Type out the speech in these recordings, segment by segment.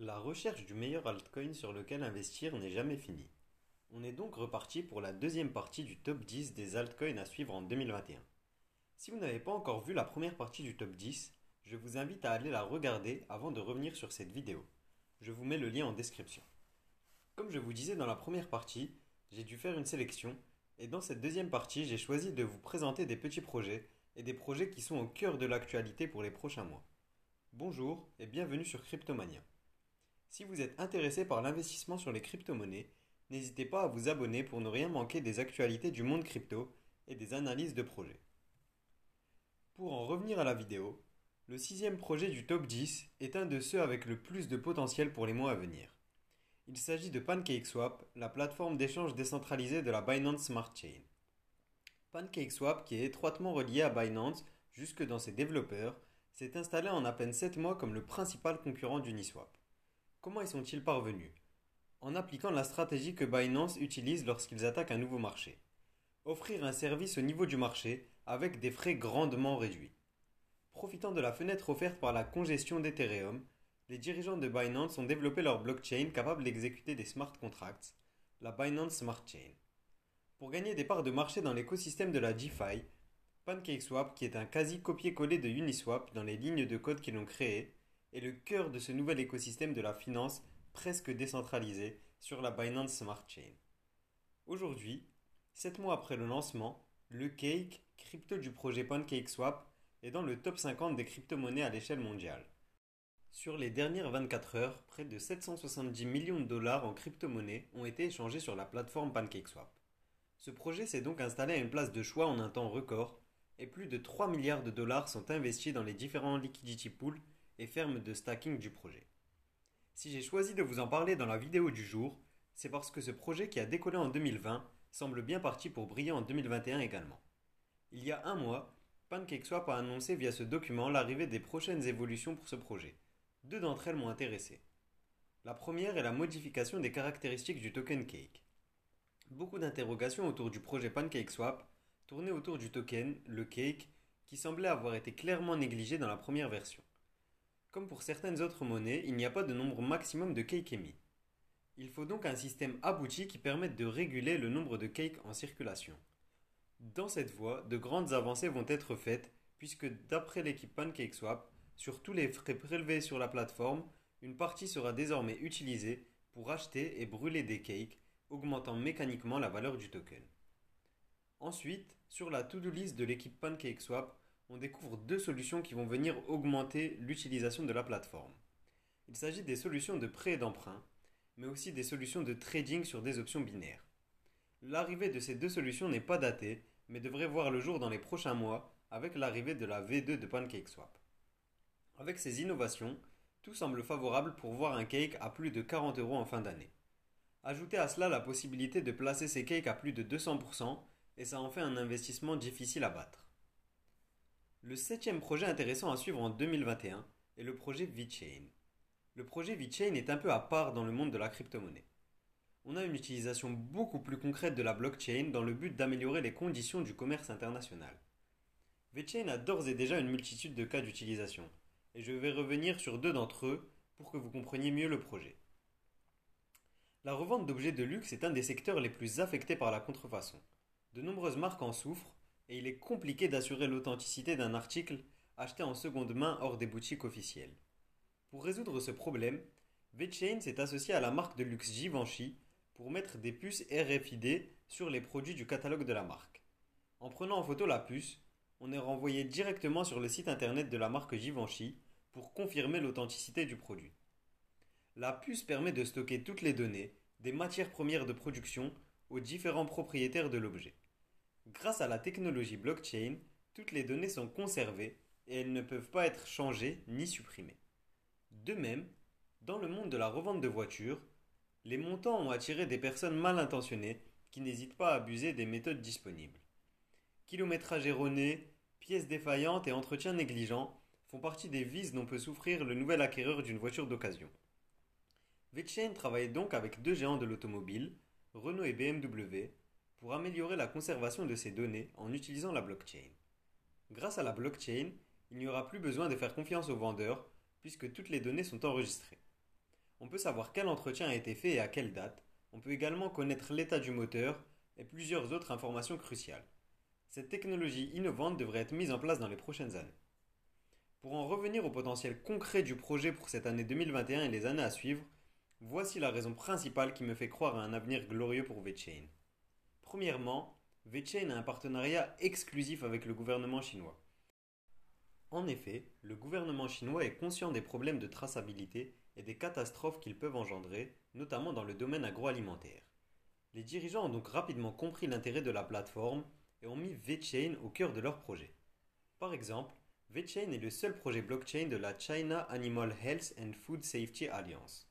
La recherche du meilleur altcoin sur lequel investir n'est jamais finie. On est donc reparti pour la deuxième partie du top 10 des altcoins à suivre en 2021. Si vous n'avez pas encore vu la première partie du top 10, je vous invite à aller la regarder avant de revenir sur cette vidéo. Je vous mets le lien en description. Comme je vous disais dans la première partie, j'ai dû faire une sélection et dans cette deuxième partie, j'ai choisi de vous présenter des petits projets et des projets qui sont au cœur de l'actualité pour les prochains mois. Bonjour et bienvenue sur Cryptomania. Si vous êtes intéressé par l'investissement sur les crypto-monnaies, n'hésitez pas à vous abonner pour ne rien manquer des actualités du monde crypto et des analyses de projets. Pour en revenir à la vidéo, le sixième projet du top 10 est un de ceux avec le plus de potentiel pour les mois à venir. Il s'agit de PancakeSwap, la plateforme d'échange décentralisée de la Binance Smart Chain. PancakeSwap, qui est étroitement relié à Binance jusque dans ses développeurs, s'est installé en à peine 7 mois comme le principal concurrent d'Uniswap. Comment y sont-ils parvenus? En appliquant la stratégie que Binance utilise lorsqu'ils attaquent un nouveau marché. Offrir un service au niveau du marché avec des frais grandement réduits. Profitant de la fenêtre offerte par la congestion d'Ethereum, les dirigeants de Binance ont développé leur blockchain capable d'exécuter des smart contracts, la Binance Smart Chain. Pour gagner des parts de marché dans l'écosystème de la DeFi, PancakeSwap, qui est un quasi copier-coller de Uniswap dans les lignes de code qu'ils ont créées, est le cœur de ce nouvel écosystème de la finance presque décentralisé sur la Binance Smart Chain. Aujourd'hui, 7 mois après le lancement, le Cake, crypto du projet PancakeSwap, est dans le top 50 des crypto-monnaies à l'échelle mondiale. Sur les dernières 24 heures, près de 770 millions de dollars en crypto-monnaies ont été échangés sur la plateforme PancakeSwap. Ce projet s'est donc installé à une place de choix en un temps record, et plus de 3 milliards de dollars sont investis dans les différents liquidity pools et ferme de stacking du projet. Si j'ai choisi de vous en parler dans la vidéo du jour, c'est parce que ce projet qui a décollé en 2020 semble bien parti pour briller en 2021 également. Il y a un mois, PancakeSwap a annoncé via ce document l'arrivée des prochaines évolutions pour ce projet. Deux d'entre elles m'ont intéressé. La première est la modification des caractéristiques du token Cake. Beaucoup d'interrogations autour du projet PancakeSwap tournaient autour du token, le Cake, qui semblait avoir été clairement négligé dans la première version. Comme pour certaines autres monnaies, il n'y a pas de nombre maximum de émis. Il faut donc un système abouti qui permette de réguler le nombre de cakes en circulation. Dans cette voie, de grandes avancées vont être faites puisque d'après l'équipe PancakeSwap, sur tous les frais prélevés sur la plateforme, une partie sera désormais utilisée pour acheter et brûler des cakes, augmentant mécaniquement la valeur du token. Ensuite, sur la to-do list de l'équipe PancakeSwap, on découvre deux solutions qui vont venir augmenter l'utilisation de la plateforme. Il s'agit des solutions de prêt et d'emprunt, mais aussi des solutions de trading sur des options binaires. L'arrivée de ces deux solutions n'est pas datée, mais devrait voir le jour dans les prochains mois avec l'arrivée de la V2 de PancakeSwap. Avec ces innovations, tout semble favorable pour voir un cake à plus de 40 euros en fin d'année. Ajoutez à cela la possibilité de placer ces cakes à plus de 200% et ça en fait un investissement difficile à battre. Le septième projet intéressant à suivre en 2021 est le projet VeChain. Le projet VeChain est un peu à part dans le monde de la crypto-monnaie. On a une utilisation beaucoup plus concrète de la blockchain dans le but d'améliorer les conditions du commerce international. VeChain a d'ores et déjà une multitude de cas d'utilisation, et je vais revenir sur deux d'entre eux pour que vous compreniez mieux le projet. La revente d'objets de luxe est un des secteurs les plus affectés par la contrefaçon. De nombreuses marques en souffrent et il est compliqué d'assurer l'authenticité d'un article acheté en seconde main hors des boutiques officielles. Pour résoudre ce problème, VeChain s'est associé à la marque de luxe Givenchy pour mettre des puces RFID sur les produits du catalogue de la marque. En prenant en photo la puce, on est renvoyé directement sur le site internet de la marque Givenchy pour confirmer l'authenticité du produit. La puce permet de stocker toutes les données, des matières premières de production aux différents propriétaires de l'objet. Grâce à la technologie blockchain, toutes les données sont conservées et elles ne peuvent pas être changées ni supprimées. De même, dans le monde de la revente de voitures, les montants ont attiré des personnes mal intentionnées qui n'hésitent pas à abuser des méthodes disponibles. Kilométrage erroné, pièces défaillantes et entretien négligent font partie des vices dont peut souffrir le nouvel acquéreur d'une voiture d'occasion. VeChain travaille donc avec deux géants de l'automobile, Renault et BMW, pour améliorer la conservation de ces données en utilisant la blockchain. Grâce à la blockchain, il n'y aura plus besoin de faire confiance aux vendeurs puisque toutes les données sont enregistrées. on peut savoir quel entretien a été fait et à quelle date. On peut également connaître l'état du moteur et plusieurs autres informations cruciales. Cette technologie innovante devrait être mise en place dans les prochaines années. Pour en revenir au potentiel concret du projet pour cette année 2021 et les années à suivre, voici la raison principale qui me fait croire à un avenir glorieux pour VeChain. Premièrement, VeChain a un partenariat exclusif avec le gouvernement chinois. En effet, le gouvernement chinois est conscient des problèmes de traçabilité et des catastrophes qu'ils peuvent engendrer, notamment dans le domaine agroalimentaire. Les dirigeants ont donc rapidement compris l'intérêt de la plateforme et ont mis VeChain au cœur de leur projet. Par exemple, VeChain est le seul projet blockchain de la China Animal Health and Food Safety Alliance.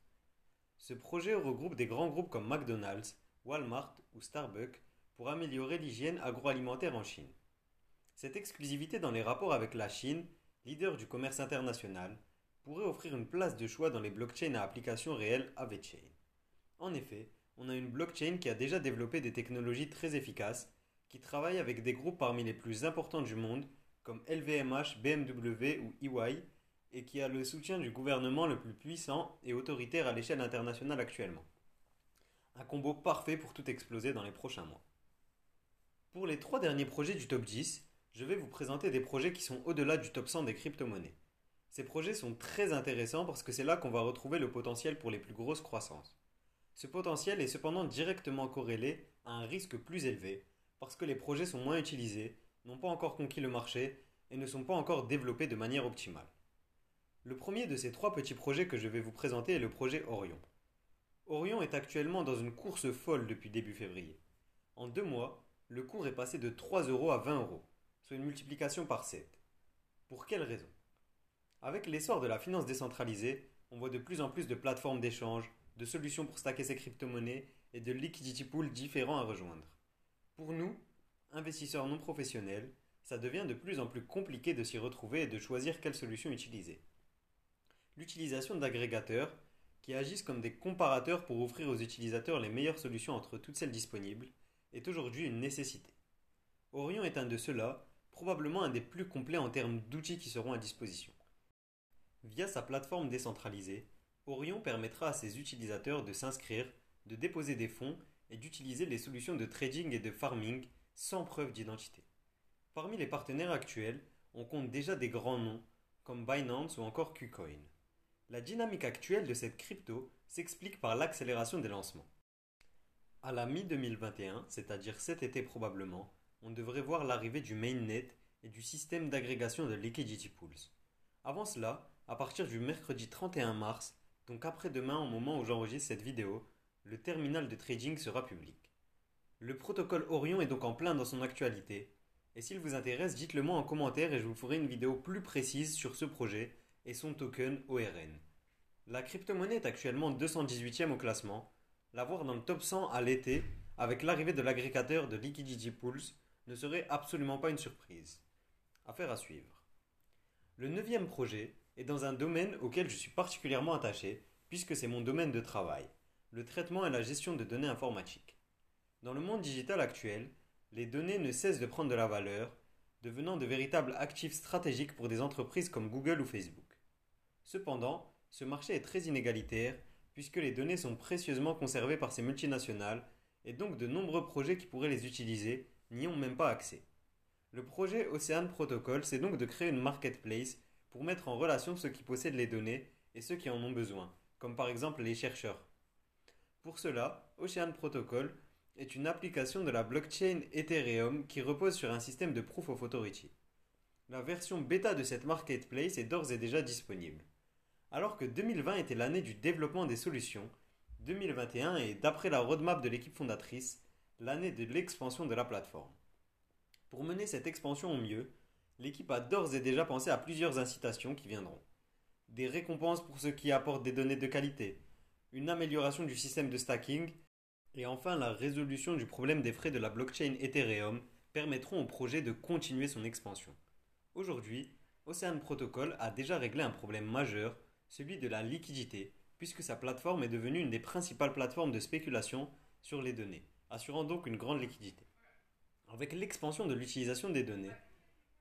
Ce projet regroupe des grands groupes comme McDonald's, Walmart ou Starbucks pour améliorer l'hygiène agroalimentaire en Chine. Cette exclusivité dans les rapports avec la Chine, leader du commerce international, pourrait offrir une place de choix dans les blockchains à application réelle à VeChain. En effet, on a une blockchain qui a déjà développé des technologies très efficaces, qui travaille avec des groupes parmi les plus importants du monde, comme LVMH, BMW ou EY, et qui a le soutien du gouvernement le plus puissant et autoritaire à l'échelle internationale actuellement. Un combo parfait pour tout exploser dans les prochains mois. Pour les trois derniers projets du top 10, je vais vous présenter des projets qui sont au-delà du top 100 des crypto-monnaies. Ces projets sont très intéressants parce que c'est là qu'on va retrouver le potentiel pour les plus grosses croissances. Ce potentiel est cependant directement corrélé à un risque plus élevé parce que les projets sont moins utilisés, n'ont pas encore conquis le marché et ne sont pas encore développés de manière optimale. Le premier de ces trois petits projets que je vais vous présenter est le projet Orion. Orion est actuellement dans une course folle depuis début février. En deux mois, le cours est passé de 3 euros à 20 euros soit une multiplication par 7. Pour quelle raison? Avec l'essor de la finance décentralisée, on voit de plus en plus de plateformes d'échange, de solutions pour stacker ses crypto-monnaies et de liquidity pools différents à rejoindre. Pour nous, investisseurs non professionnels, ça devient de plus en plus compliqué de s'y retrouver et de choisir quelle solution utiliser. L'utilisation d'agrégateurs, qui agissent comme des comparateurs pour offrir aux utilisateurs les meilleures solutions entre toutes celles disponibles, est aujourd'hui une nécessité. Orion est un de ceux-là probablement un des plus complets en termes d'outils qui seront à disposition. Via sa plateforme décentralisée, Orion permettra à ses utilisateurs de s'inscrire, de déposer des fonds et d'utiliser les solutions de trading et de farming sans preuve d'identité. Parmi les partenaires actuels, on compte déjà des grands noms comme Binance ou encore KuCoin. La dynamique actuelle de cette crypto s'explique par l'accélération des lancements. À la mi-2021, c'est-à-dire cet été probablement, on devrait voir l'arrivée du mainnet et du système d'agrégation de liquidity pools. Avant cela, à partir du mercredi 31 mars, donc après-demain au moment où j'enregistre cette vidéo, le terminal de trading sera public. Le protocole Orion est donc en plein dans son actualité, et s'il vous intéresse, dites-le moi en commentaire et je vous ferai une vidéo plus précise sur ce projet et son token ORN. La crypto-monnaie est actuellement 218e au classement. La voir dans le top 100 à l'été, avec l'arrivée de l'agrégateur de Liquidity Pools, ne serait absolument pas une surprise. Affaire à suivre. Le neuvième projet est dans un domaine auquel je suis particulièrement attaché, puisque c'est mon domaine de travail, le traitement et la gestion de données informatiques. Dans le monde digital actuel, les données ne cessent de prendre de la valeur, devenant de véritables actifs stratégiques pour des entreprises comme Google ou Facebook. Cependant, ce marché est très inégalitaire, puisque les données sont précieusement conservées par ces multinationales, et donc de nombreux projets qui pourraient les utiliser n'y ont même pas accès. Le projet Ocean Protocol, c'est donc de créer une marketplace pour mettre en relation ceux qui possèdent les données et ceux qui en ont besoin, comme par exemple les chercheurs. Pour cela, Ocean Protocol est une application de la blockchain Ethereum qui repose sur un système de Proof of Authority. La version bêta de cette marketplace est d'ores et déjà disponible. Alors que 2020 était l'année du développement des solutions, 2021 est, d'après la roadmap de l'équipe fondatrice, l'année de l'expansion de la plateforme. Pour mener cette expansion au mieux, l'équipe a d'ores et déjà pensé à plusieurs incitations qui viendront. Des récompenses pour ceux qui apportent des données de qualité, une amélioration du système de stacking, et enfin la résolution du problème des frais de la blockchain Ethereum permettront au projet de continuer son expansion. Aujourd'hui, Ocean Protocol a déjà réglé un problème majeur, celui de la liquidité, puisque sa plateforme est devenue une des principales plateformes de spéculation sur les données assurant donc une grande liquidité. Avec l'expansion de l'utilisation des données,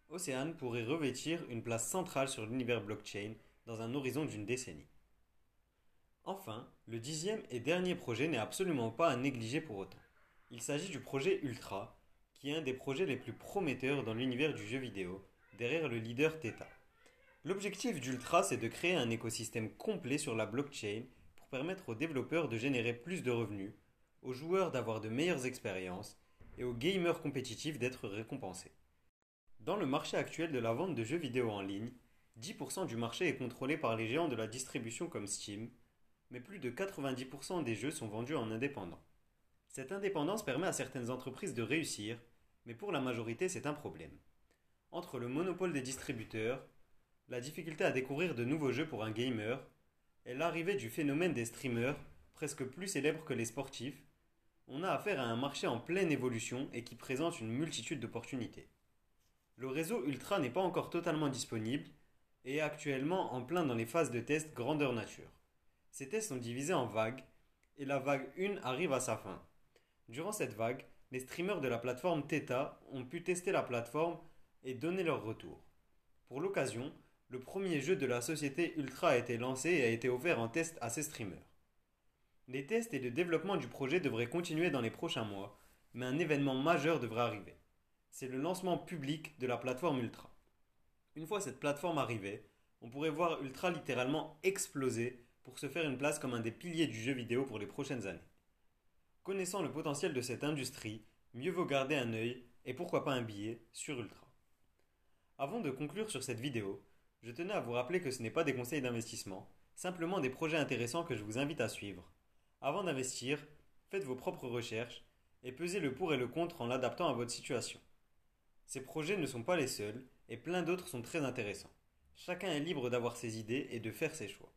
Ocean pourrait revêtir une place centrale sur l'univers blockchain dans un horizon d'une décennie. Enfin, le dixième et dernier projet n'est absolument pas à négliger pour autant. Il s'agit du projet Ultra, qui est un des projets les plus prometteurs dans l'univers du jeu vidéo, derrière le leader Theta. L'objectif d'Ultra, c'est de créer un écosystème complet sur la blockchain pour permettre aux développeurs de générer plus de revenus, aux joueurs d'avoir de meilleures expériences et aux gamers compétitifs d'être récompensés. Dans le marché actuel de la vente de jeux vidéo en ligne, 10% du marché est contrôlé par les géants de la distribution comme Steam, mais plus de 90% des jeux sont vendus en indépendant. Cette indépendance permet à certaines entreprises de réussir, mais pour la majorité c'est un problème. Entre le monopole des distributeurs, la difficulté à découvrir de nouveaux jeux pour un gamer, et l'arrivée du phénomène des streamers, presque plus célèbres que les sportifs, on a affaire à un marché en pleine évolution et qui présente une multitude d'opportunités. Le réseau Ultra n'est pas encore totalement disponible et est actuellement en plein dans les phases de test grandeur nature. Ces tests sont divisés en vagues et la vague 1 arrive à sa fin. Durant cette vague, les streamers de la plateforme Theta ont pu tester la plateforme et donner leur retour. Pour l'occasion, le premier jeu de la société Ultra a été lancé et a été offert en test à ces streamers. Les tests et le développement du projet devraient continuer dans les prochains mois, mais un événement majeur devrait arriver. C'est le lancement public de la plateforme Ultra. Une fois cette plateforme arrivée, on pourrait voir Ultra littéralement exploser pour se faire une place comme un des piliers du jeu vidéo pour les prochaines années. Connaissant le potentiel de cette industrie, mieux vaut garder un œil et pourquoi pas un billet sur Ultra. Avant de conclure sur cette vidéo, je tenais à vous rappeler que ce n'est pas des conseils d'investissement, simplement des projets intéressants que je vous invite à suivre. Avant d'investir, faites vos propres recherches et pesez le pour et le contre en l'adaptant à votre situation. Ces projets ne sont pas les seuls et plein d'autres sont très intéressants. Chacun est libre d'avoir ses idées et de faire ses choix.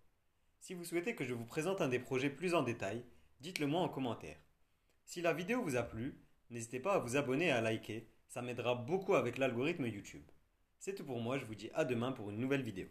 Si vous souhaitez que je vous présente un des projets plus en détail, dites-le moi en commentaire. Si la vidéo vous a plu, n'hésitez pas à vous abonner et à liker, ça m'aidera beaucoup avec l'algorithme YouTube. C'est tout pour moi, je vous dis à demain pour une nouvelle vidéo.